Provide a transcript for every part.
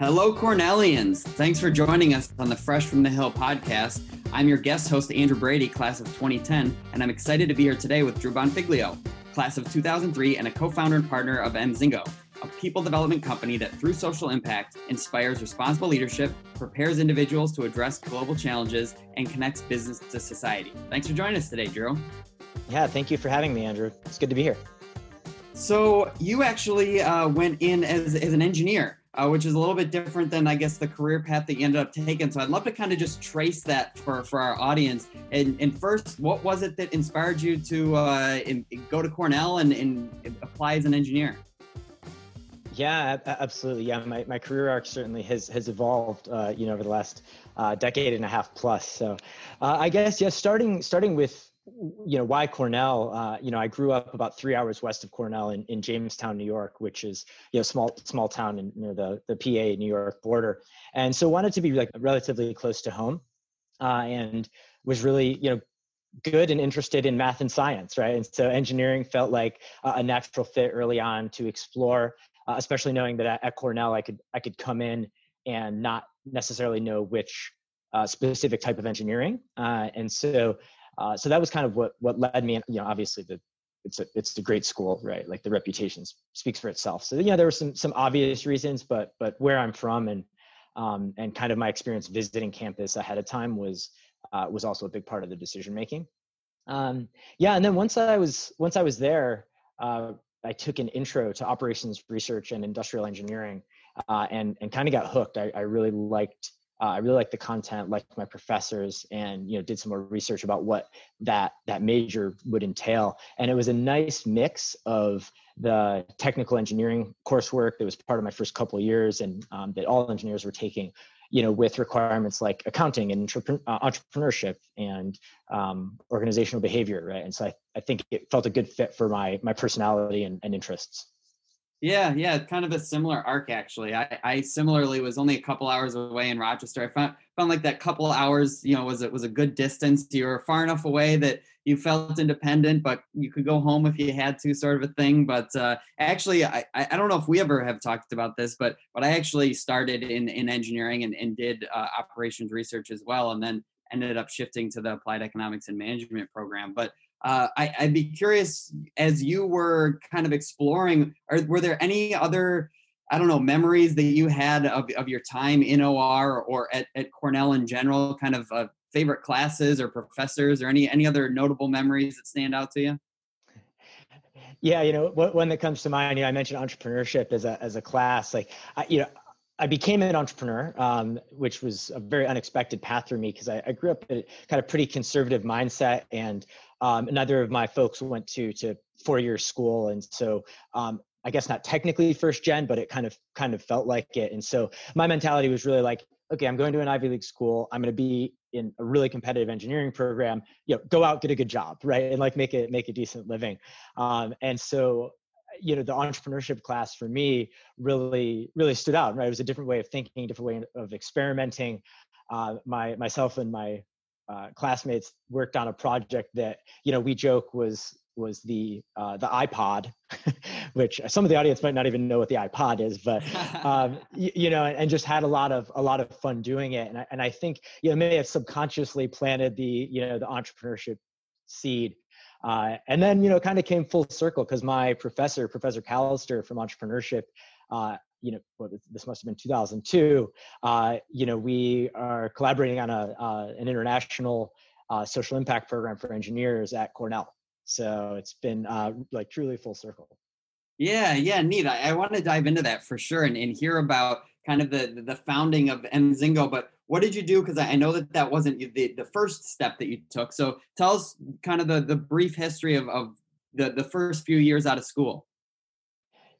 Hello, Cornellians. Thanks for joining us on the Fresh from the Hill podcast. I'm your guest host, Andrew Brady, class of 2010, and I'm excited to be here today with Drew Bonfiglio, class of 2003 and a co founder and partner of Mzingo, a people development company that, through social impact, inspires responsible leadership, prepares individuals to address global challenges, and connects business to society. Thanks for joining us today, Drew. Yeah, thank you for having me, Andrew. It's good to be here. So, you actually uh, went in as, as an engineer uh, which is a little bit different than I guess the career path that you ended up taking. So I'd love to kind of just trace that for for our audience. And, and first, what was it that inspired you to uh, in, go to Cornell and, and apply as an engineer? Yeah, absolutely. Yeah, my, my career arc certainly has has evolved, uh, you know, over the last uh, decade and a half plus. So, uh, I guess yeah, starting starting with you know why cornell? Uh, you know i grew up about three hours west of cornell in, in jamestown new york which is you know small small town in, near the, the pa new york border. And so wanted to be like relatively close to home uh, and was really you know good and interested in math and science right? And so engineering felt like a natural fit early on to explore uh, especially knowing that at, at, cornell i could i could come in and not necessarily know which uh, specific type of engineering uh, and so uh, so that was kind of what what led me. You know, obviously the it's a it's a great school, right? Like the reputation speaks for itself. So yeah, there were some some obvious reasons, but but where I'm from and um, and kind of my experience visiting campus ahead of time was uh, was also a big part of the decision making. Um, yeah, and then once I was once I was there, uh, I took an intro to operations research and industrial engineering, uh, and and kind of got hooked. I, I really liked uh, I really liked the content, liked my professors, and you know did some more research about what that that major would entail. And it was a nice mix of the technical engineering coursework that was part of my first couple years, and um, that all engineers were taking. You know, with requirements like accounting and uh, entrepreneurship and um, organizational behavior, right? And so I, I think it felt a good fit for my my personality and, and interests. Yeah, yeah, kind of a similar arc actually. I, I similarly was only a couple hours away in Rochester. I found found like that couple hours, you know, was it was a good distance. You were far enough away that you felt independent, but you could go home if you had to, sort of a thing. But uh, actually, I, I don't know if we ever have talked about this, but but I actually started in in engineering and, and did uh, operations research as well, and then ended up shifting to the applied economics and management program. But uh, I, would be curious as you were kind of exploring, or were there any other, I don't know, memories that you had of, of your time in OR or at, at Cornell in general, kind of uh, favorite classes or professors or any, any other notable memories that stand out to you? Yeah, you know, one that comes to mind, you know, I mentioned entrepreneurship as a, as a class, like, I, you know, I became an entrepreneur, um, which was a very unexpected path for me because I, I, grew up in a kind of pretty conservative mindset, and um, of my folks went to to four year school, and so um, I guess not technically first gen, but it kind of kind of felt like it. And so my mentality was really like, okay, I'm going to an Ivy League school. I'm going to be in a really competitive engineering program. You know, go out, get a good job, right, and like make it make a decent living. Um, and so you know the entrepreneurship class for me really really stood out right it was a different way of thinking different way of experimenting uh, my myself and my uh, classmates worked on a project that you know we joke was was the uh, the iPod, which some of the audience might not even know what the iPod is, but um, you, you, know, and just had a lot of a lot of fun doing it, and I, and I think you know may have subconsciously planted the you know the entrepreneurship seed uh, and then, you know, kind of came full circle because my professor, Professor Callister from entrepreneurship, uh, you know, well, this must have been 2002. Uh, you know, we are collaborating on a uh, an international uh, social impact program for engineers at Cornell. So it's been uh, like truly full circle. Yeah, yeah, neat. I, I want to dive into that for sure and, and hear about kind of the the founding of Mzingo. But what did you do? Because I know that that wasn't the, the first step that you took. So tell us kind of the, the brief history of, of the, the first few years out of school.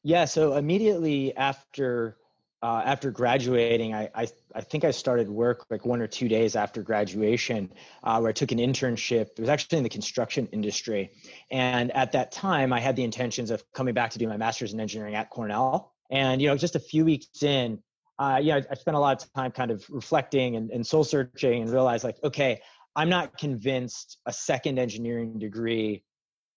Yeah, so immediately after uh, after graduating, I, I, I think I started work like one or two days after graduation, uh, where I took an internship. It was actually in the construction industry, and at that time, I had the intentions of coming back to do my master's in engineering at Cornell. And you know, just a few weeks in, uh, yeah, I spent a lot of time kind of reflecting and, and soul searching and realized like, okay, I'm not convinced a second engineering degree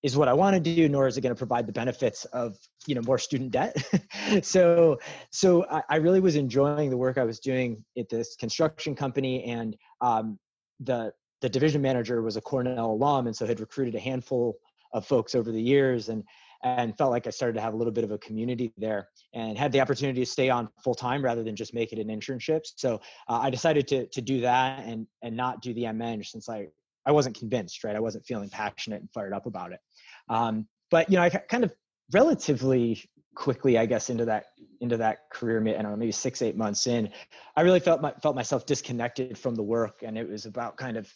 is what I want to do, nor is it going to provide the benefits of you know more student debt. so so I, I, really was enjoying the work I was doing at this construction company, and um, the the division manager was a Cornell alum, and so had recruited a handful of folks over the years, and and felt like I started to have a little bit of a community there, and had the opportunity to stay on full time rather than just make it an internship. So uh, I decided to to do that and and not do the MEng since I I wasn't convinced, right? I wasn't feeling passionate and fired up about it. Um, but you know, I kind of relatively quickly, I guess, into that into that career, I don't know, maybe six eight months in, I really felt my, felt myself disconnected from the work, and it was about kind of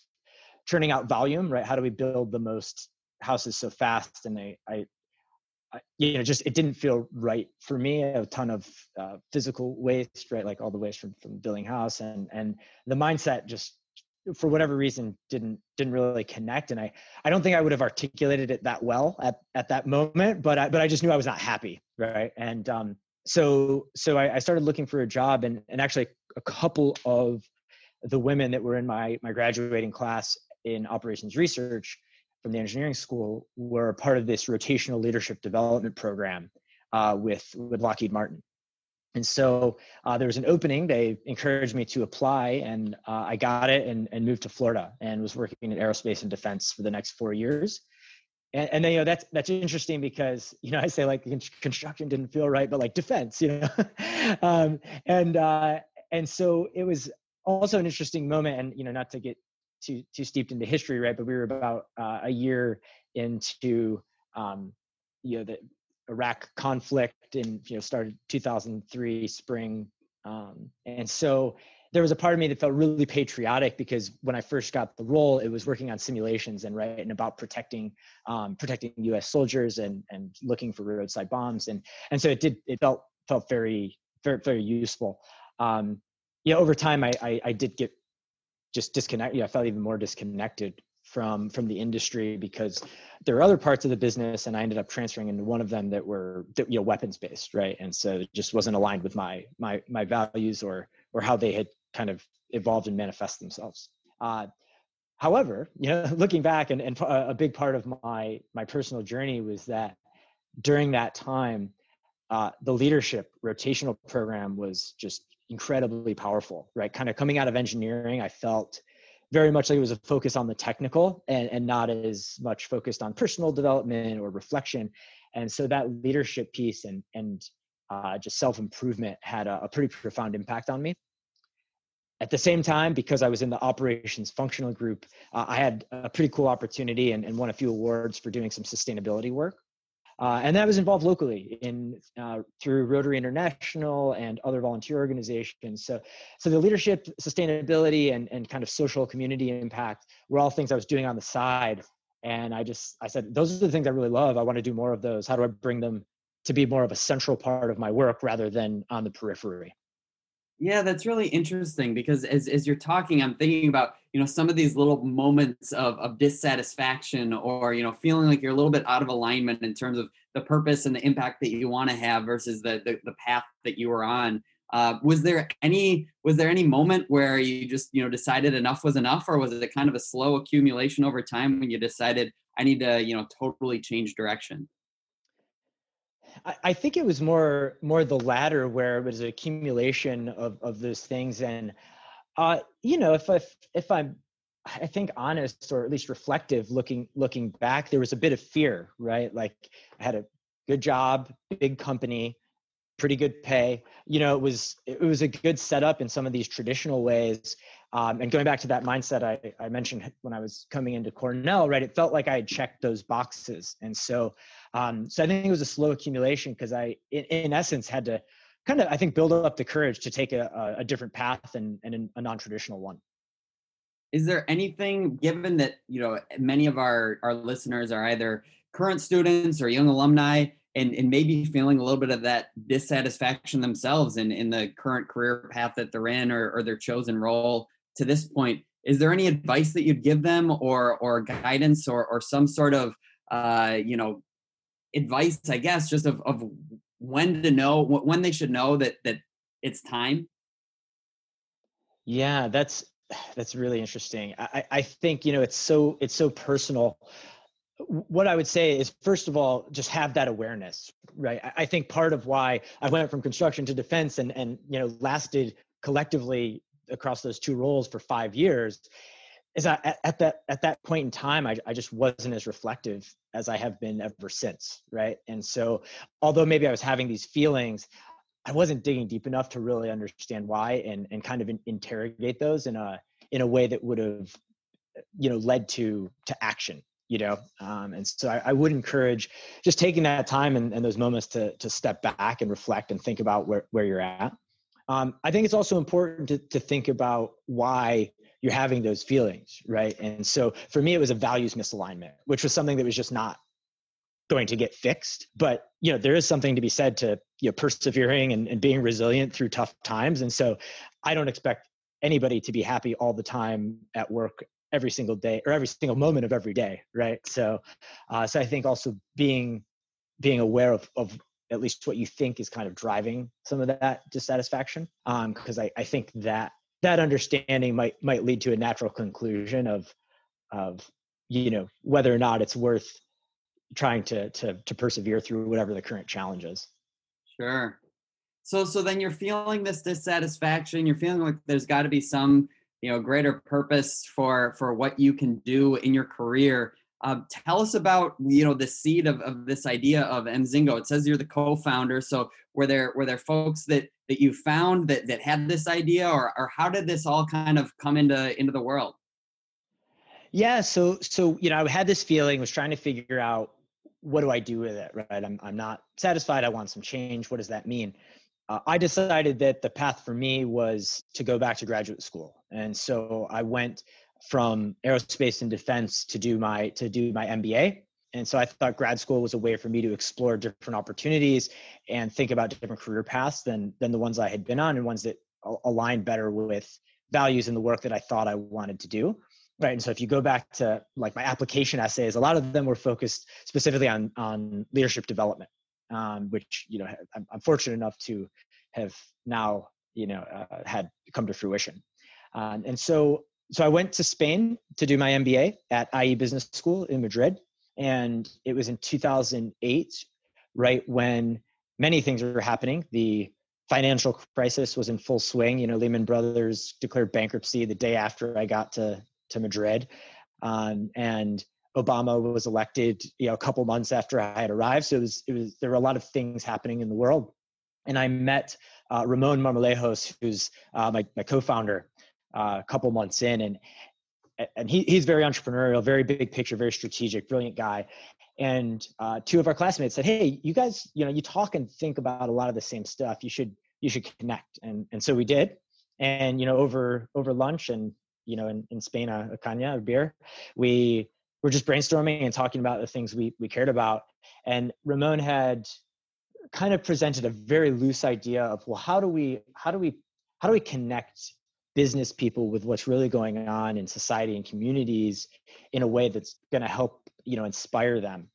churning out volume, right? How do we build the most houses so fast? And I, I, I you know, just it didn't feel right for me. A ton of uh, physical waste, right? Like all the waste from from building house, and and the mindset just for whatever reason didn't didn't really connect and i i don't think i would have articulated it that well at at that moment but i but i just knew i was not happy right? And um so so i, I started looking for a job and and actually a couple of the women that were in my my graduating class in operations research from the engineering school were part of this rotational leadership development program uh, with with lockheed martin and so uh, there was an opening. They encouraged me to apply, and uh, I got it and, and moved to Florida and was working in aerospace and defense for the next four years. And, and then you know that's that's interesting because you know I say like construction didn't feel right, but like defense, you know, um, and uh, and so it was also an interesting moment. And you know, not to get too too steeped into history, right? But we were about uh, a year into um, you know the Iraq conflict in you know started 2003 spring, um, and so there was a part of me that felt really patriotic because when I first got the role, it was working on simulations and and about protecting um, protecting U.S. soldiers and and looking for roadside bombs and and so it did it felt felt very very very useful. Um, yeah, over time I, I I did get just disconnect. Yeah, I felt even more disconnected from from the industry because there are other parts of the business and i ended up transferring into one of them that were you know weapons based right? And so it just wasn't aligned with my my my values or or how they had kind of evolved and manifest themselves. Uh, however you know looking back and, and a big part of my my personal journey was that during that time uh, the leadership rotational program was just incredibly powerful right? Kind of coming out of engineering i felt very much like it was a focus on the technical and, and not as much focused on personal development or reflection. And so that leadership piece and, and uh, just self improvement had a, a, pretty profound impact on me. At the same time, because I was in the operations functional group, uh, I had a pretty cool opportunity and, and won a few awards for doing some sustainability work. Uh, and that was involved locally in uh, through Rotary International and other volunteer organizations. So, so the leadership, sustainability, and and kind of social community impact were all things I was doing on the side. And I just I said those are the things I really love. I want to do more of those. How do I bring them to be more of a central part of my work rather than on the periphery? Yeah, that's really interesting because as, as you're talking, I'm thinking about, you know, some of these little moments of, of dissatisfaction or, you know, feeling like you're a little bit out of alignment in terms of the purpose and the impact that you want to have versus the, the, the path that you were on. Uh, was there any was there any moment where you just you know decided enough was enough or was it kind of a slow accumulation over time when you decided i need to you know totally change direction I, I think it was more more the latter where it was an accumulation of of those things and uh you know if I if I'm I think honest or at least reflective looking looking back there was a bit of fear right? Like I had a good job big company pretty good pay. You know it was it was a good setup in some of these traditional ways. Um, and going back to that mindset I, I mentioned when I was coming into Cornell, right? It felt like I had checked those boxes, and so um, so I think it was a slow accumulation because I, in, in, essence, had to kind of I think build up the courage to take a, a different path and, and a non-traditional one. Is there anything, given that you know many of our our listeners are either current students or young alumni, and, and maybe feeling a little bit of that dissatisfaction themselves in, in the current career path that they're in or, or their chosen role to this point is there any advice that you'd give them or or guidance or or some sort of uh you know advice i guess just of of when to know when they should know that that it's time. Yeah that's that's really interesting. I i think you know it's so it's so personal. What I would say is, first of all, just have that awareness, right? I think part of why I went from construction to defense and and you know lasted collectively across those two roles for five years is at, at that at that point in time I, I just wasn't as reflective as i have been ever since right? And so although maybe i was having these feelings i wasn't digging deep enough to really understand why and and kind of in, interrogate those in a in a way that would have you know led to to action you know? Um, and so I, I, would encourage just taking that time and, and those moments to to step back and reflect and think about where, where you're at. Um, i think it's also important to, to think about why you're having those feelings, right? And so for me, it was a values misalignment, which was something that was just not going to get fixed. But you know, there is something to be said to you know persevering and, and being resilient through tough times. And so I don't expect anybody to be happy all the time at work every single day or every single moment of every day, right? So, uh, so I think also being being aware of of at least what you think is kind of driving some of that dissatisfaction, because um, I, I think that that understanding might might lead to a natural conclusion of of you know whether or not it's worth trying to to to persevere through whatever the current challenge is sure so so then you're feeling this dissatisfaction you're feeling like there's got to be some you know greater purpose for for what you can do in your career um, tell us about you know the seed of, of this idea of Mzingo. It says you're the co-founder. So were there were there folks that that you found that that had this idea, or or how did this all kind of come into into the world? Yeah, so so you know I had this feeling, was trying to figure out what do I do with it. Right, I'm I'm not satisfied. I want some change. What does that mean? Uh, I decided that the path for me was to go back to graduate school, and so I went from aerospace and defense to do my to do my MBA. And so I thought grad school was a way for me to explore different opportunities and think about different career paths than than the ones I had been on and ones that aligned better with values in the work that I thought I wanted to do. Right. And so if you go back to like my application essays, a lot of them were focused specifically on on leadership development, um, which you know I'm, I'm, fortunate enough to have now you know uh, had come to fruition. Um, and so so I went to Spain to do my MBA at IE Business School in Madrid. And it was in 2008, right when many things were happening. The financial crisis was in full swing. You know, Lehman Brothers declared bankruptcy the day after I got to, to Madrid. Um, and Obama was elected, you know, a couple months after I had arrived. So it was, it was, there were a lot of things happening in the world. And I met uh, Ramon Marmolejos, who's uh, my, my co-founder, uh, a couple months in, and and he, he's very entrepreneurial, very big picture, very strategic, brilliant guy. And uh, two of our classmates said, "Hey, you guys, you know, you talk and think about a lot of the same stuff. You should you should connect." And and so we did. And you know, over over lunch and you know, in, in Spain, a, a caña, a beer, we were just brainstorming and talking about the things we we cared about. And Ramon had kind of presented a very loose idea of well, how do we how do we how do we connect business people with what's really going on in society and communities in a way that's going to help you know inspire them.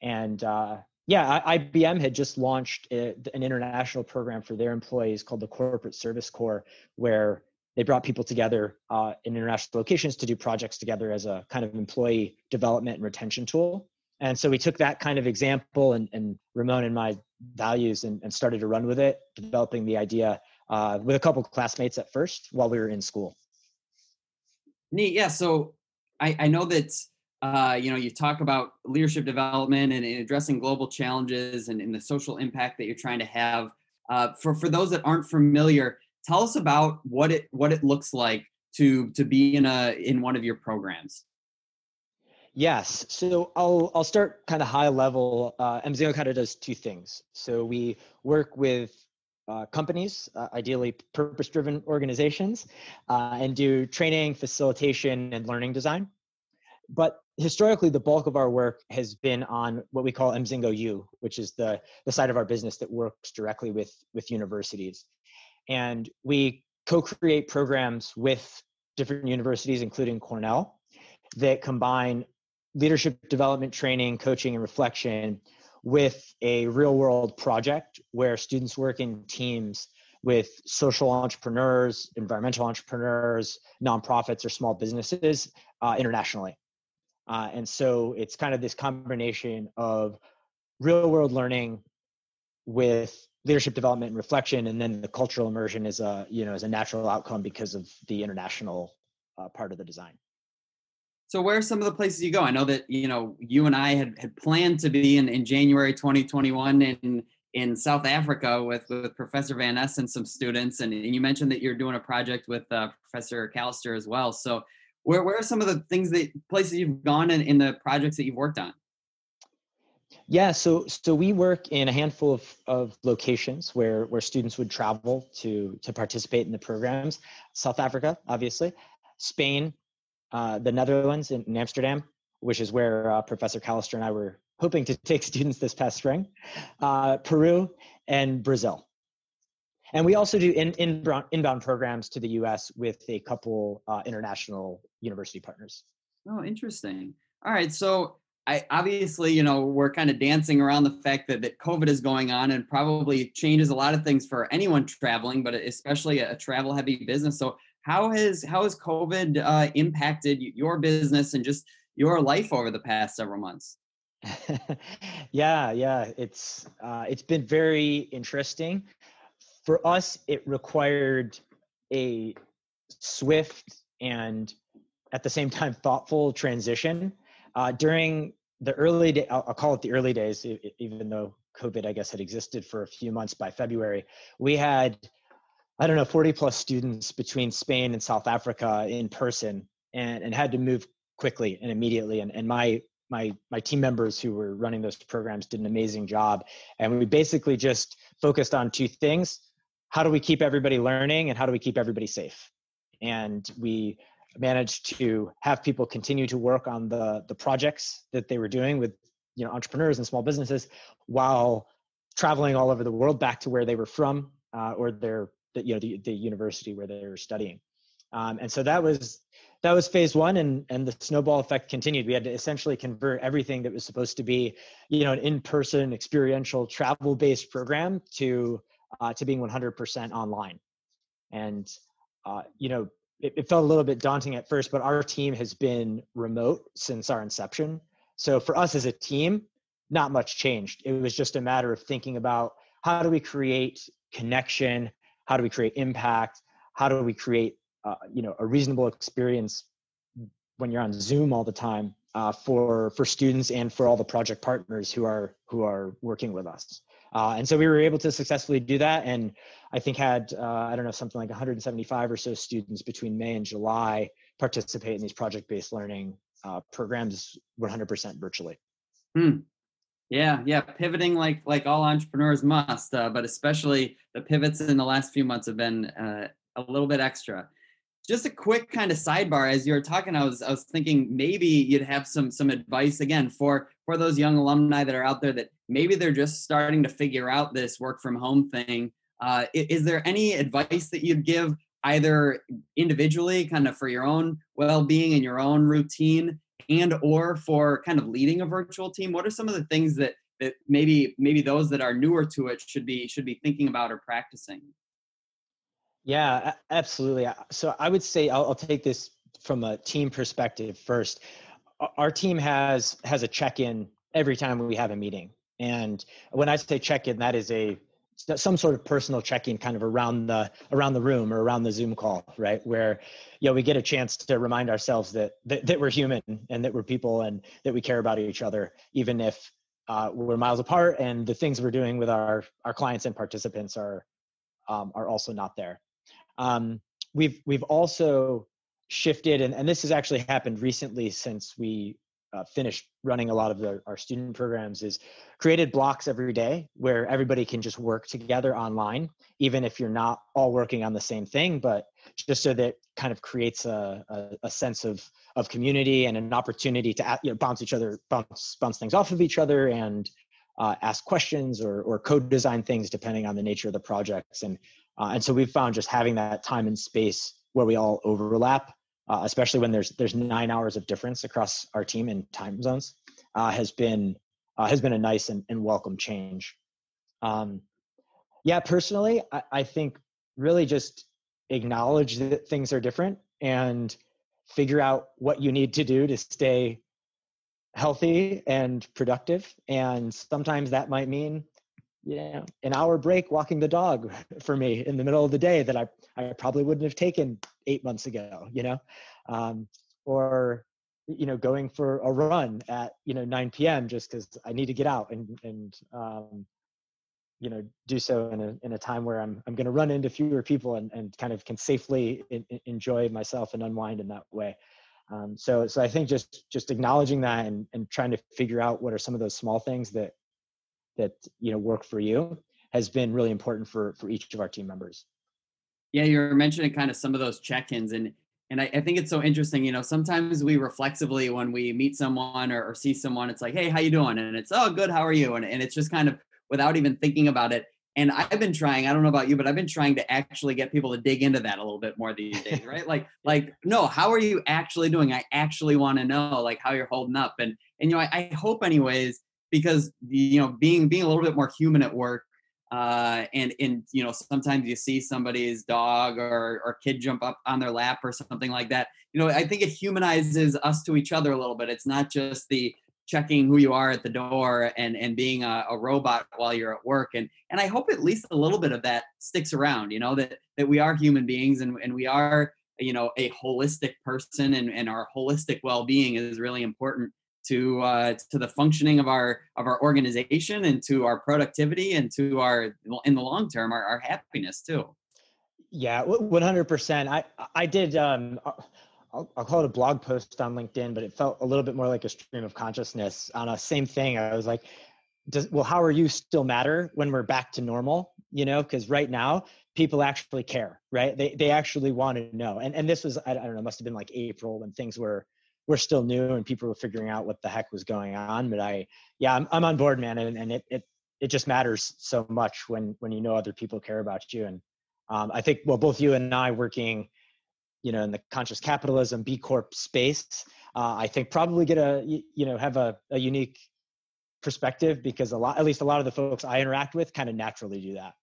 And uh, yeah ibm had just launched a, an international program for their employees called the corporate service corps where they brought people together uh, in international locations to do projects together as a kind of employee development and retention tool. And so we took that kind of example and, and ramon and my values and, and started to run with it developing the idea uh, with a couple classmates at first while we were in school. Neat. Yeah. So I, I know that uh, you know you talk about leadership development and, and addressing global challenges and, and, the social impact that you're trying to have. Uh, for for those that aren't familiar, tell us about what it what it looks like to to be in a in one of your programs. Yes. So I'll I'll start kind of high level. Uh, Mzingo kind of does two things. So we work with uh, companies, uh, ideally purpose driven organizations, uh, and do training, facilitation, and learning design. But historically, the bulk of our work has been on what we call Mzingo U, which is the, the side of our business that works directly with, with universities. And we co create programs with different universities, including Cornell, that combine leadership development training, coaching, and reflection with a real world project where students work in teams with social entrepreneurs, environmental entrepreneurs, nonprofits, or small businesses uh, internationally. Uh, and so it's kind of this combination of real world learning with leadership development and reflection, and then the cultural immersion is a you know is a natural outcome because of the international uh, part of the design. So where are some of the places you go? I know that you know you and I had, had planned to be in, in January 2021 in in South Africa with with Professor Van Ness and some students, and, and you mentioned that you're doing a project with uh, Professor Callister as well. So where where are some of the things that places you've gone in, in the projects that you've worked on? Yeah, so so we work in a handful of, of locations where where students would travel to to participate in the programs. South Africa, obviously, Spain, uh, the Netherlands, in, in, Amsterdam, which is where uh, Professor Callister and I were hoping to take students this past spring, uh, Peru, and Brazil. And we also do in, in, inbound programs to the U.S. with a couple uh, international university partners. Oh, interesting. All right, so I obviously, you know, we're kind of dancing around the fact that, that COVID is going on and probably changes a lot of things for anyone traveling, but especially a travel heavy business. So how has how has COVID uh, impacted your business and just your life over the past several months? yeah, yeah, it's uh, it's been very interesting. For us, it required a swift and at the same time thoughtful transition uh, during the early day, I'll, I'll, call it the early days, even though COVID, I guess, had existed for a few months by February, we had, I don't know, 40 plus students between Spain and South Africa in person and, and had to move quickly and immediately. And, and my, my, my team members who were running those programs did an amazing job. And we basically just focused on two things. How do we keep everybody learning and how do we keep everybody safe? And we managed to have people continue to work on the the projects that they were doing with you know entrepreneurs and small businesses while traveling all over the world back to where they were from uh, or their the, you know the, the university where they were studying um, and so that was that was phase one and and the snowball effect continued we had to essentially convert everything that was supposed to be you know an in-person experiential travel based program to uh, to being 100% online and uh, you know it, it felt a little bit daunting at first, but our team has been remote since our inception. So for us as a team, not much changed. It was just a matter of thinking about how do we create connection, how do we create impact, how do we create uh, you know a reasonable experience when you're on Zoom all the time uh, for for students and for all the project partners who are who are working with us. Uh, and so we were able to successfully do that. And I think had, uh, I don't know, something like 175 or so students between May and July participate in these project-based learning uh, programs 100% virtually. Hmm. Yeah, yeah, pivoting like like all entrepreneurs must, uh, but especially the pivots in the last few months have been uh, a little bit extra. Just a quick kind of sidebar as you were talking i was i was thinking maybe you'd have some some advice again for for those young alumni that are out there that maybe they're just starting to figure out this work from home thing. Uh, is there any advice that you'd give either individually kind of for your own well-being and your own routine and or for kind of leading a virtual team what are some of the things that that maybe maybe those that are newer to it should be should be thinking about or practicing yeah, absolutely. Uh, so I would say I'll, I'll take this from a team perspective first. Our team has has a check-in every time we have a meeting, and when I say check-in, that is a some sort of personal check-in kind of around the around the room or around the zoom call right? Where you know we get a chance to remind ourselves that that, that we're human and that we're people and that we care about each other even if uh, we're miles apart and the things we're doing with our our clients and participants are um, are also not there. Um, we've we've also shifted, and, and this has actually happened recently since we uh, finished running a lot of the, our student programs is created blocks every day where everybody can just work together online even if you're not all working on the same thing but just so that kind of creates a, a, a sense of of community and an opportunity to you know, bounce each other bounce bounce things off of each other and uh, ask questions or or code design things depending on the nature of the projects. And uh, and so we've found just having that time and space where we all overlap, uh, especially when there's there's nine hours of difference across our team in time zones, uh, has been uh, has been a nice and, and welcome change. Um, yeah, personally, I, I think really just acknowledge that things are different and figure out what you need to do to stay healthy and productive. And sometimes that might mean, you know, an hour break walking the dog for me in the middle of the day that I, I probably wouldn't have taken eight months ago, you know, um, or, you know, going for a run at, you know, 9 p.m. just because I need to get out and, and, um, you know, do so in a, in a time where I'm, I'm going to run into fewer people and, and kind of can safely in, enjoy myself and unwind in that way. Um, so, so I think just just acknowledging that and, and trying to figure out what are some of those small things that that you know work for you has been really important for for each of our team members. Yeah, you're mentioning kind of some of those check-ins, and and I, I think it's so interesting. You know, sometimes we reflexively when we meet someone or, or see someone, it's like, hey, how you doing? And it's oh, good, how are you? And and it's just kind of without even thinking about it, and i've been trying i don't know about you but i've been trying to actually get people to dig into that a little bit more these days right like like no how are you actually doing i actually want to know like how you're holding up and and you know I, I, hope anyways because you know being being a little bit more human at work uh and and you know sometimes you see somebody's dog or or kid jump up on their lap or something like that you know i think it humanizes us to each other a little bit. It's not just the checking who you are at the door and and being a, a, robot while you're at work. And and i hope at least a little bit of that sticks around you know that that we are human beings and, and we are you know a holistic person and, and our holistic well-being is really important to uh, to the functioning of our of our organization and to our productivity and to our in the long term our, our happiness too yeah 100% i i did um I'll, I'll, call it a blog post on LinkedIn, but it felt a little bit more like a stream of consciousness on a same thing. I was like, does, well, how are you still matter when we're back to normal? You know, because right now people actually care, right? They, they actually want to know. And, and this was, I, I don't know, must have been like April when things were, were still new and people were figuring out what the heck was going on. But I, yeah, I'm, I'm on board, man. And, and it, it, it just matters so much when, when you know other people care about you. And um, I think, well, both you and I working, you know in the conscious capitalism b corp space uh, i think probably get a you know have a, a unique perspective because a lot at least a lot of the folks i interact with kind of naturally do that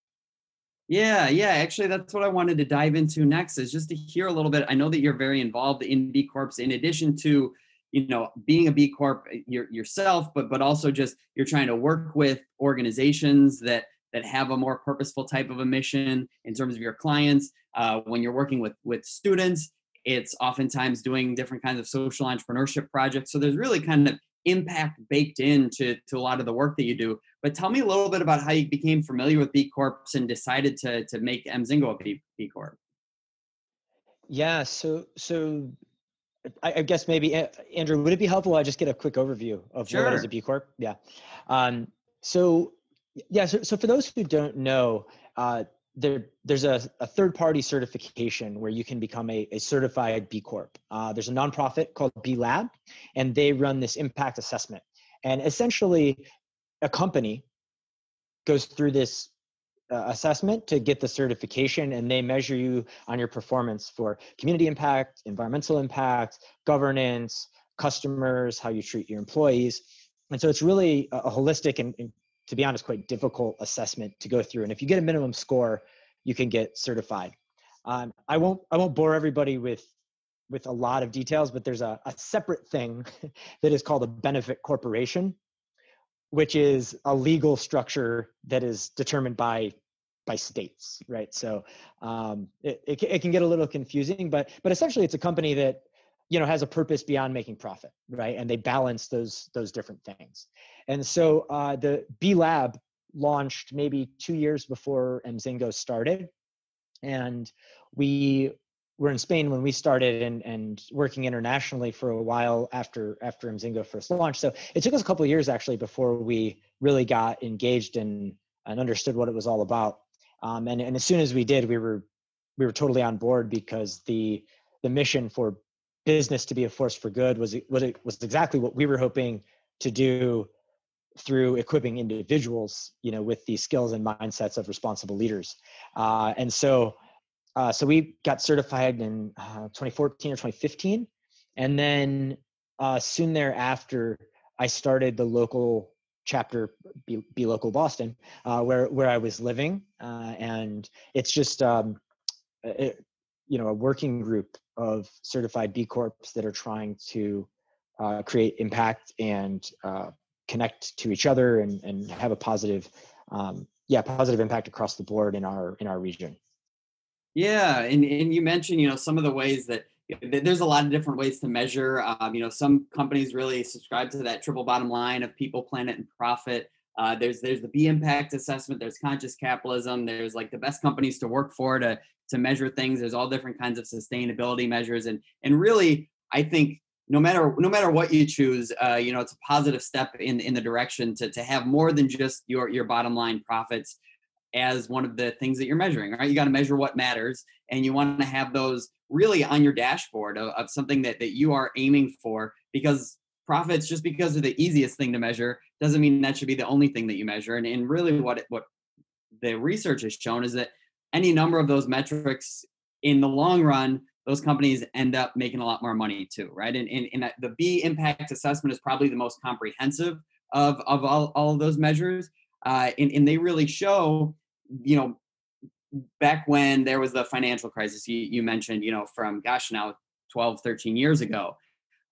yeah yeah actually that's what i wanted to dive into next is just to hear a little bit i know that you're very involved in b corps in addition to you know being a b corp eh, yourself but but also just you're trying to work with organizations that that have a more purposeful type of a mission in terms of your clients. Uh, when you're working with with students, it's oftentimes doing different kinds of social entrepreneurship projects. So there's really kind of impact baked into to a lot of the work that you do. But tell me a little bit about how you became familiar with B Corps and decided to to make Mzingo a B, B Corp. Yeah, so so I, I, guess maybe Andrew, would it be helpful? I just get a quick overview of sure. what is a B Corp? Yeah. Um, so yeah, so, so for those who don't know, uh, there, there's a, a third party certification where you can become a, a certified B Corp. Uh, there's a nonprofit called B Lab, and they run this impact assessment. And essentially, a company goes through this uh, assessment to get the certification, and they measure you on your performance for community impact, environmental impact, governance, customers, how you treat your employees. And so it's really a, a holistic and, and to be honest, quite difficult assessment to go through. And if you get a minimum score, you can get certified. Um, I won't I won't bore everybody with with a lot of details, but there's a, a separate thing that is called a benefit corporation, which is a legal structure that is determined by by states, right? So um, it, it, it can get a little confusing, but but essentially it's a company that you know has a purpose beyond making profit right? And they balance those those different things. And so uh, the b lab launched maybe two years before mzingo started. And we were in spain when we started and, and working internationally for a while after after mzingo first launched. So it took us a couple years actually before we really got engaged and and understood what it was all about. Um, and, and as soon as we did we were we were totally on board because the the mission for business to be a force for good was was it was exactly what we were hoping to do through equipping individuals you know with the skills and mindsets of responsible leaders. Uh, and so uh, so we got certified in uh, 2014 or 2015 and then uh, soon thereafter i started the local chapter be, be local boston uh, where where i was living. Uh, and it's just um, it, you know a working group of certified B Corps that are trying to uh, create impact and uh, connect to each other and, and have a positive um, yeah positive impact across the board in our in our region yeah and, and you mentioned you know some of the ways that there's a lot of different ways to measure um, you know some companies really subscribe to that triple bottom line of people planet and profit uh, there's there's the B impact assessment. There's conscious capitalism. There's like the best companies to work for to to measure things. There's all different kinds of sustainability measures, and and really, I think no matter no matter what you choose, uh, you know, it's a positive step in in the direction to to have more than just your your bottom line profits as one of the things that you're measuring. Right, you got to measure what matters, and you want to have those really on your dashboard of, of something that that you are aiming for because profits just because they're the easiest thing to measure doesn't mean that should be the only thing that you measure and, and really what what the research has shown is that any number of those metrics in the long run those companies end up making a lot more money too right? And, and, and the b impact assessment is probably the most comprehensive of, of all, all of those measures. Uh, and, and they really show you know back when there was the financial crisis you, you mentioned you know from gosh now 12 13 years ago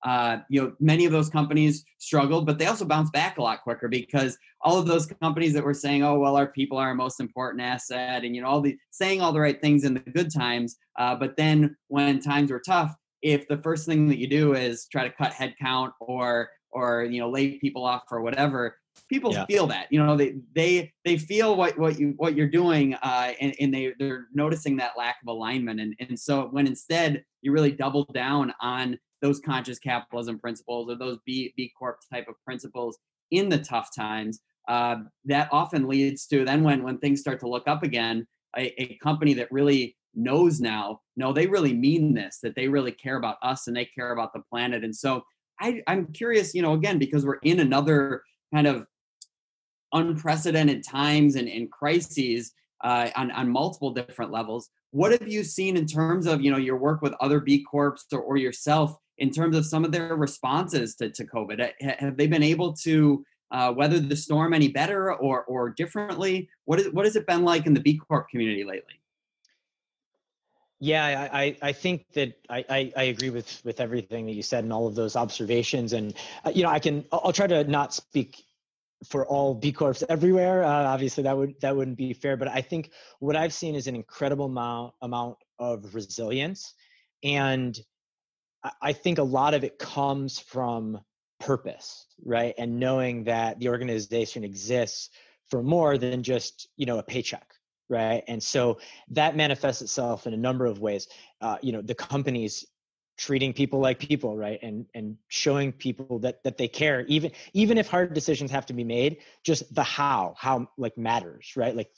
uh, you know, many of those companies struggled, but they also bounced back a lot quicker because all of those companies that were saying, "Oh, well, our people are our most important asset," and you know, all the saying all the right things in the good times, uh, but then when times were tough, if the first thing that you do is try to cut headcount or or you know lay people off or whatever, people yeah. feel that you know they they they feel what what you what you're doing uh, and, and they they're noticing that lack of alignment and and so when instead you really double down on those conscious capitalism principles or those B, B Corp type of principles in the tough times, uh, that often leads to then when, when things start to look up again, a, a company that really knows now, no, they really mean this, that they really care about us and they care about the planet. And so I, I'm curious, you know, again, because we're in another kind of unprecedented times and, and crises uh, on, on multiple different levels. What have you seen in terms of, you know, your work with other B Corps or, or yourself in terms of some of their responses to, to COVID? Have they been able to uh, weather the storm any better or, or differently? What, is, what has it been like in the B Corp community lately? Yeah, I, I think that I, I, I, agree with, with everything that you said and all of those observations. And, uh, you know, I can, I'll try to not speak for all B Corps everywhere. Uh, obviously that would, that wouldn't be fair, but I think what I've seen is an incredible amount, amount of resilience and I think a lot of it comes from purpose, right? And knowing that the organization exists for more than just, you know, a paycheck, right? And so that manifests itself in a number of ways. Uh, you know, the companies treating people like people, right? And and showing people that that they care, even even if hard decisions have to be made, just the how, how like matters, right? Like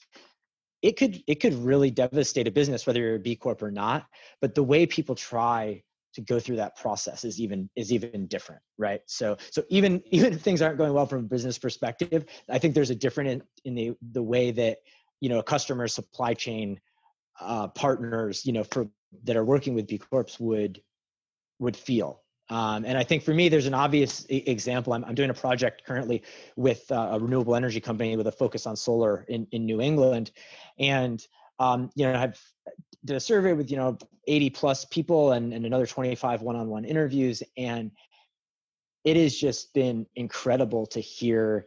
it could it could really devastate a business whether you're a B Corp or not. But the way people try to go through that process is even is even different right so so even even if things aren't going well from a business perspective i think there's a different in, in the the way that you know a customer supply chain uh, partners you know for that are working with b corps would would feel um, and I think for me, there's an obvious example. I'm, I'm doing a project currently with uh, a renewable energy company with a focus on solar in, in New England. And, um, you know, I've did a survey with you know 80 plus people and, and another 25 one-on-one interviews and it has just been incredible to hear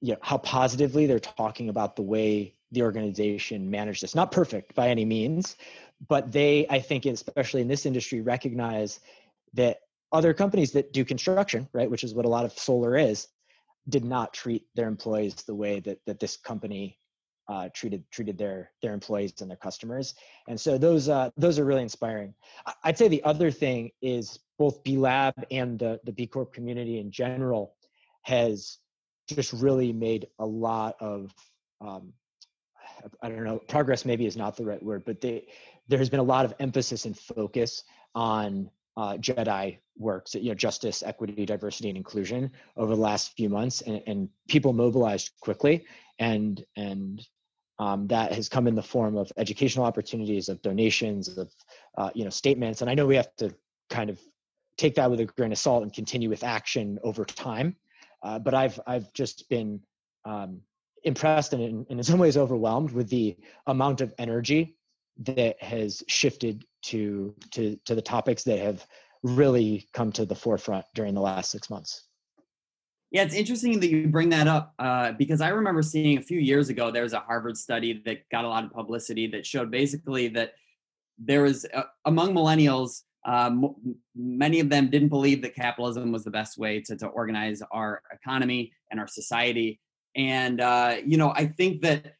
you know, how positively they're talking about the way the organization managed this. Not perfect by any means but they i think especially in this industry recognize that other companies that do construction right which is what a lot of solar is did not treat their employees the way that that this company uh, treated treated their their employees and their customers. And so those uh, those are really inspiring. I'd say the other thing is both B Lab and the the B Corp community in general has just really made a lot of um, I don't know progress maybe is not the right word, but they there has been a lot of emphasis and focus on uh, JEDI works, you know, justice, equity, diversity, and inclusion over the last few months, and, and people mobilized quickly, and and um, that has come in the form of educational opportunities, of donations, of uh, you know statements. And I know we have to kind of take that with a grain of salt and continue with action over time. Uh, but I've I've just been um, impressed and in, and in some ways overwhelmed with the amount of energy that has shifted to to to the topics that have really come to the forefront during the last six months. Yeah, it's interesting that you bring that up uh, because I remember seeing a few years ago there was a Harvard study that got a lot of publicity that showed basically that there was uh, among millennials um, many of them didn't believe that capitalism was the best way to, to organize our economy and our society. And uh, you know i think that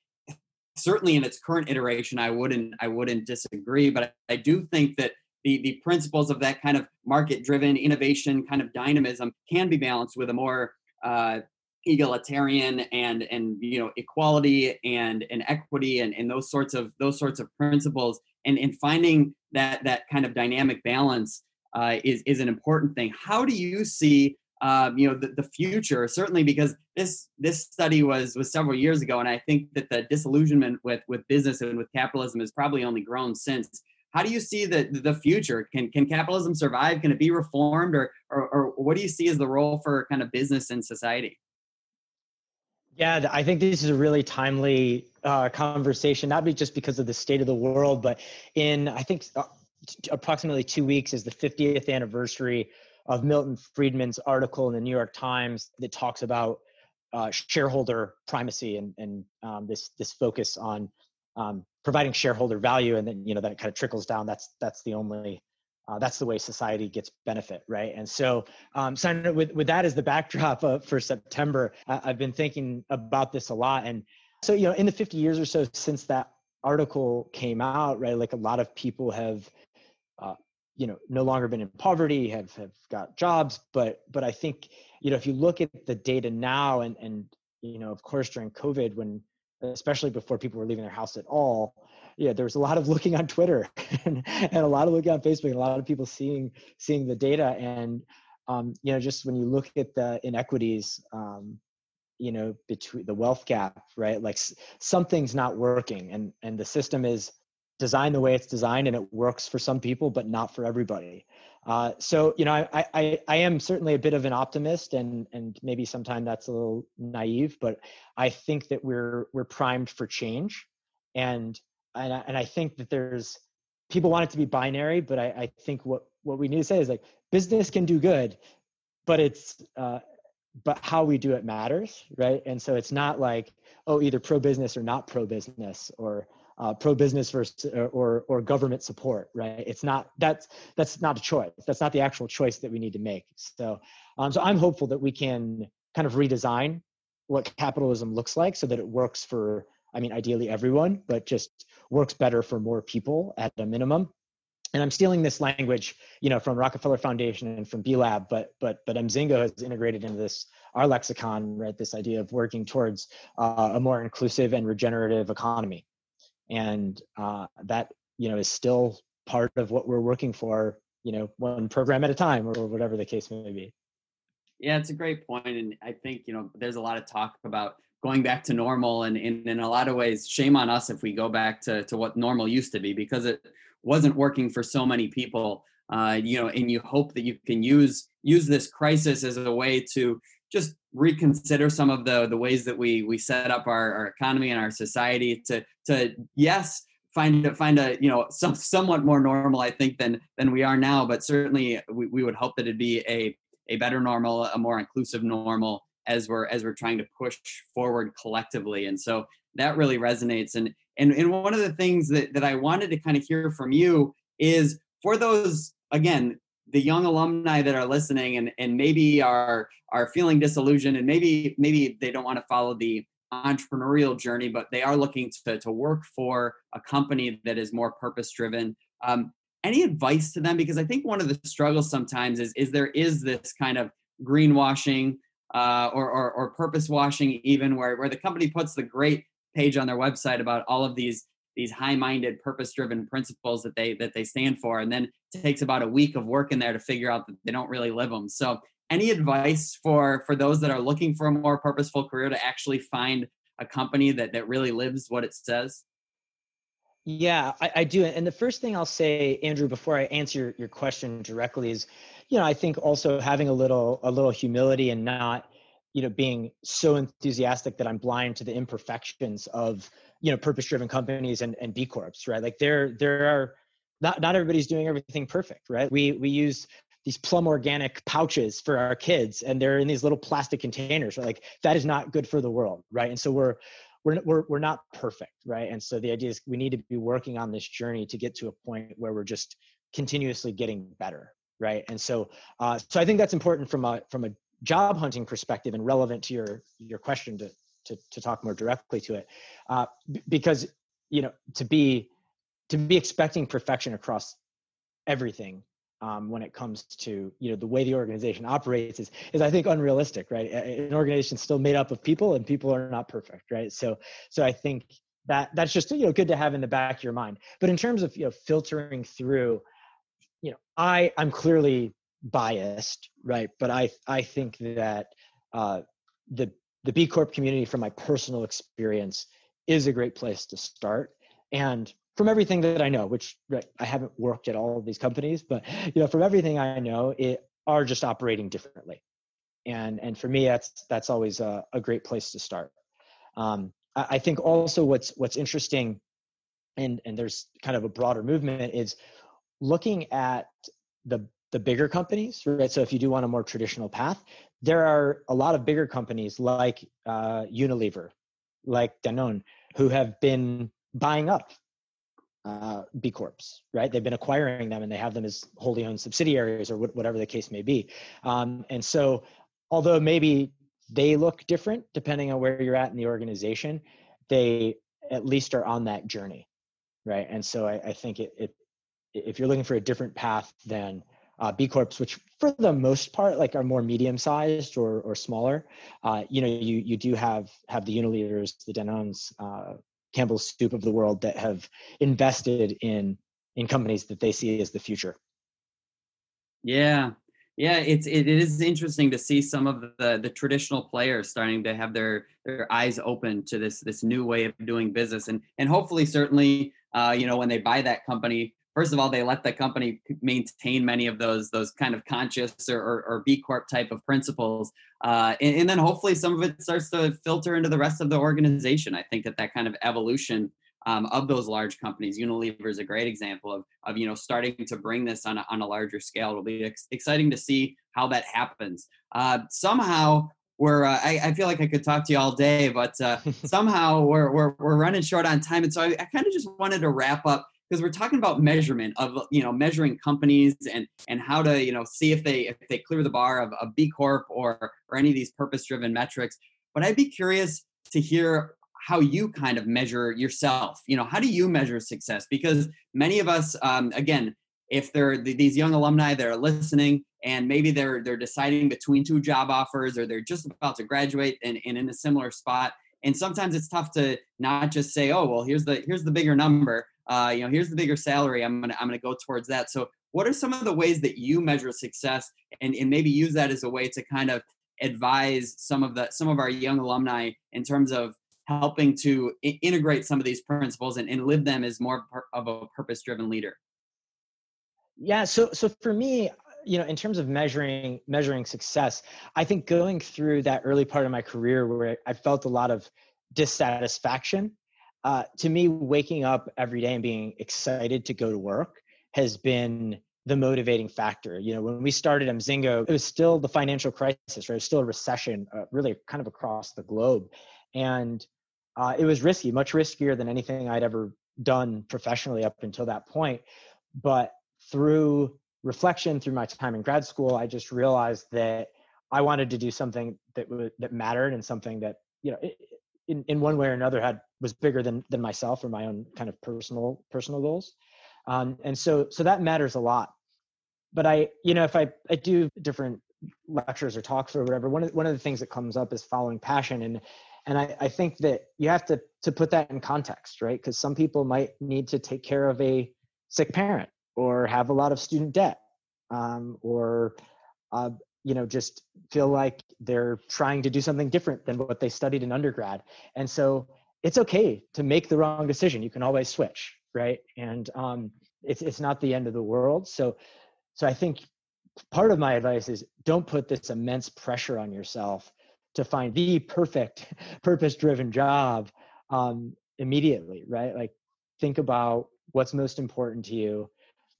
certainly in its current iteration i wouldn't i wouldn't disagree but i, do think that the, the principles of that kind of market driven innovation kind of dynamism can be balanced with a more uh, egalitarian and and you know equality and and equity and, and those sorts of those sorts of principles and and finding that that kind of dynamic balance uh, is is an important thing. How do you see um, you know the, the future? Certainly because this this study was was several years ago and i think that the disillusionment with with business and with capitalism has probably only grown since how do you see the the future? Can can capitalism survive? Can it be reformed? Or or, or what do you see as the role for kind of business in society? Yeah, I think this is a really timely uh, conversation, not just because of the state of the world, but in, I think, uh, t- approximately two weeks is the 50th anniversary of Milton Friedman's article in the New York Times that talks about uh, shareholder primacy and, and um, this, this focus on um, providing shareholder value. And then, you know, that kind of trickles down. That's, that's the only uh, that's the way society gets benefit, right? And so, um, so with with that as the backdrop for September, I've been thinking about this a lot. And so, you know, in the 50 years or so since that article came out, right, like a lot of people have, uh, you know, no longer been in poverty, have have got jobs, but but I think, you know, if you look at the data now, and and you know, of course, during COVID, when especially before people were leaving their house at all yeah, there was a lot of looking on Twitter and, and a lot of looking on Facebook, and a lot of people seeing seeing the data. And um, you know, just when you look at the inequities, um, you know, between the wealth gap, right? Like something's not working, and and the system is designed the way it's designed, and it works for some people, but not for everybody. Uh, so you know, I, I I am certainly a bit of an optimist, and and maybe sometimes that's a little naive, but I think that we're we're primed for change, and and I, and I think that there's people want it to be binary, but I, I think what what we need to say is like business can do good, but it's uh, but how we do it matters, right? And so it's not like oh either pro business or not pro business or uh, pro business versus or, or, or government support, right? It's not that's that's not a choice. That's not the actual choice that we need to make. So um, so I'm hopeful that we can kind of redesign what capitalism looks like so that it works for I mean, ideally everyone, but just works better for more people at a minimum. And I'm stealing this language, you know, from Rockefeller Foundation and from B Lab, but but but Mzingo has integrated into this our lexicon, right? This idea of working towards uh, a more inclusive and regenerative economy, and uh, that you know is still part of what we're working for, you know, one program at a time, or whatever the case may be. Yeah, it's a great point, and I think you know there's a lot of talk about going back to normal and, and, in a lot of ways shame on us if we go back to, to what normal used to be because it wasn't working for so many people uh, you know and you hope that you can use use this crisis as a way to just reconsider some of the the ways that we we set up our, our economy and our society to to yes find a find a you know some somewhat more normal i think than than we are now but certainly we, we would hope that it'd be a a better normal a more inclusive normal as we're as we're trying to push forward collectively. And so that really resonates. And and, and one of the things that, that i wanted to kind of hear from you is for those again the young alumni that are listening and and maybe are are feeling disillusioned and maybe maybe they don't want to follow the entrepreneurial journey but they are looking to, to work for a company that is more purpose driven um, any advice to them? Because i think one of the struggles sometimes is is there is this kind of greenwashing uh, or, or, or purpose washing even where, where the company puts the great page on their website about all of these these high-minded purpose-driven principles that they that they stand for and then takes about a week of work in there to figure out that they don't really live them so any advice for for those that are looking for a more purposeful career to actually find a company that that really lives what it says? Yeah i, I do and the first thing i'll say andrew before i answer your, your question directly is you know, I think also having a little a little humility and not, you know, being so enthusiastic that I'm blind to the imperfections of, you know, purpose-driven companies and, and B Corps, right? Like there there are not not everybody's doing everything perfect, right? We we use these plum organic pouches for our kids and they're in these little plastic containers right? like that is not good for the world right and so we're we're, we're we're not perfect right and so the idea is we need to be working on this journey to get to a point where we're just continuously getting better right and so uh, so i think that's important from a from a job hunting perspective and relevant to your your question to to, to talk more directly to it uh, b- because you know to be to be expecting perfection across everything um, when it comes to you know the way the organization operates is is I think unrealistic, right? An organization is still made up of people, and people are not perfect, right? So so I think that that's just you know good to have in the back of your mind. But in terms of you know filtering through, you know I I'm clearly biased, right? But I I think that uh, the the B Corp community, from my personal experience, is a great place to start. And from everything that I know, which right, I haven't worked at all of these companies, but you know, from everything I know, it are just operating differently. And and for me, that's that's always a, a great place to start. Um, I, I think also what's what's interesting, and and there's kind of a broader movement is looking at the the bigger companies, right? So if you do want a more traditional path, there are a lot of bigger companies like uh, Unilever, like Danone, who have been buying up uh, B Corps, right? They've been acquiring them and they have them as wholly owned subsidiaries or whatever the case may be. Um, and so, although maybe they look different depending on where you're at in the organization, they at least are on that journey, right? And so, I, I think it, it, if you're looking for a different path than uh, B Corps, which for the most part like are more medium sized or or smaller, uh, you know, you you do have have the Unilevers, the Danones, uh, Campbell's Soup of the world that have invested in in companies that they see as the future. Yeah, yeah, it's it is interesting to see some of the the traditional players starting to have their their eyes open to this this new way of doing business, and and hopefully, certainly, uh, you know, when they buy that company, first of all, they let the company maintain many of those those kind of conscious or, or, or B Corp type of principles, uh, and, and, then hopefully some of it starts to filter into the rest of the organization. I think that that kind of evolution um, of those large companies, Unilever is a great example of of you know starting to bring this on a, on a larger scale. It'll be ex- exciting to see how that happens. Uh, somehow we're uh, I, I, feel like I could talk to you all day, but uh, somehow we're, we're we're running short on time, and so I, I kind of just wanted to wrap up because we're talking about measurement of you know measuring companies and and how to you know see if they if they clear the bar of a B Corp or or any of these purpose driven metrics. But I'd be curious to hear how you kind of measure yourself. You know, how do you measure success? Because many of us, um, again, if they're these young alumni that are listening and maybe they're they're deciding between two job offers or they're just about to graduate and, and in a similar spot and sometimes it's tough to not just say oh well here's the here's the bigger number uh, you know, here's the bigger salary. I'm gonna I'm gonna go towards that. So, what are some of the ways that you measure success, and and maybe use that as a way to kind of advise some of the some of our young alumni in terms of helping to I- integrate some of these principles and, and live them as more of a purpose driven leader yeah so so for me you know in terms of measuring measuring success i think going through that early part of my career where i felt a lot of dissatisfaction uh, to me, waking up every day and being excited to go to work has been the motivating factor. You know, when we started Mzingo, it was still the financial crisis, right? It was still a recession, uh, really kind of across the globe. And uh, it was risky, much riskier than anything I'd ever done professionally up until that point. But through reflection, through my time in grad school, I just realized that I wanted to do something that w- that mattered and something that you know in, in one way or another had was bigger than than myself or my own kind of personal personal goals. Um, and so so that matters a lot. But i you know if i i do different lectures or talks or whatever one of one of the things that comes up is following passion. And and i i think that you have to to put that in context right? Because some people might need to take care of a sick parent or have a lot of student debt um, or uh, you know just feel like they're trying to do something different than what they studied in undergrad. And so it's okay to make the wrong decision. You can always switch right? And um, it's it's not the end of the world. So so i think part of my advice is don't put this immense pressure on yourself to find the perfect purpose driven job um, immediately right? Like think about what's most important to you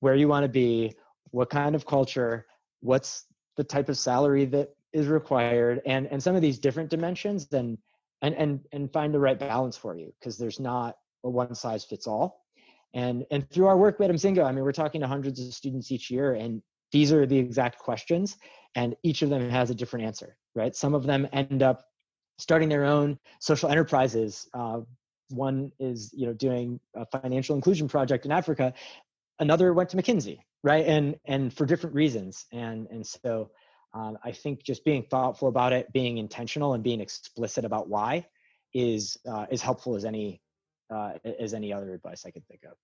where you want to be what kind of culture what's the type of salary that is required and and some of these different dimensions then and and and find the right balance for you because there's not a one size fits all and and through our work at Mzingo, I mean, we're talking to hundreds of students each year, and these are the exact questions, and each of them has a different answer, right? Some of them end up starting their own social enterprises. Uh, one is, you know, doing a financial inclusion project in Africa. Another went to McKinsey, right? And and for different reasons. And and so um, I think just being thoughtful about it, being intentional, and being explicit about why is uh, is helpful as any uh, as any other advice I could think of.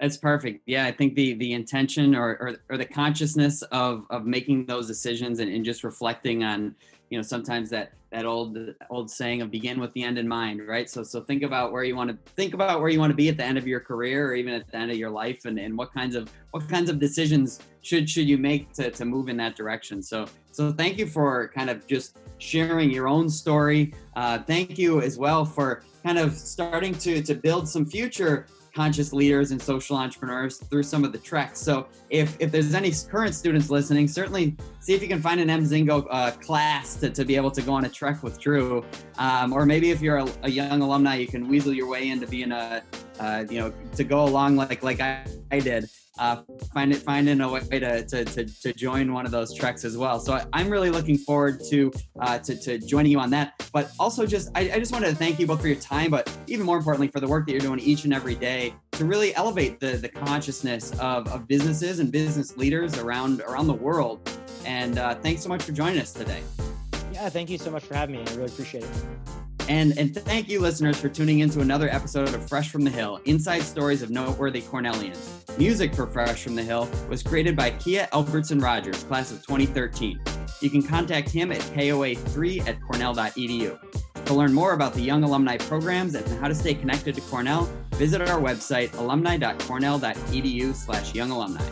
That's perfect. Yeah, I think the the intention or or, or the consciousness of of making those decisions and, and just reflecting on, you know, sometimes that that old old saying of begin with the end in mind, right? So so think about where you want to think about where you want to be at the end of your career or even at the end of your life and, and what kinds of what kinds of decisions should should you make to, to move in that direction. So so thank you for kind of just sharing your own story. Uh, thank you as well for kind of starting to to build some future conscious leaders and social entrepreneurs through some of the treks. So if, if there's any current students listening, certainly see if you can find an Mzingo uh, class to, to be able to go on a trek with Drew. Um, or maybe if you're a, a, young alumni, you can weasel your way into being a, uh, you know, to go along like like I, I did uh, find it finding a way to, to, to, to, join one of those treks as well. So I, am really looking forward to, uh, to, to joining you on that. But also just I, I, just wanted to thank you both for your time, but even more importantly for the work that you're doing each and every day to really elevate the the consciousness of, of businesses and business leaders around around the world. And uh, thanks so much for joining us today. Yeah, thank you so much for having me. I really appreciate it. And, and thank you, listeners, for tuning in to another episode of Fresh from the Hill Inside Stories of Noteworthy Cornellians. Music for Fresh from the Hill was created by Kia Albertson Rogers, class of 2013. You can contact him at KOA3 at cornell.edu. To learn more about the Young Alumni programs and how to stay connected to Cornell, visit our website alumni.cornell.edu slash young alumni.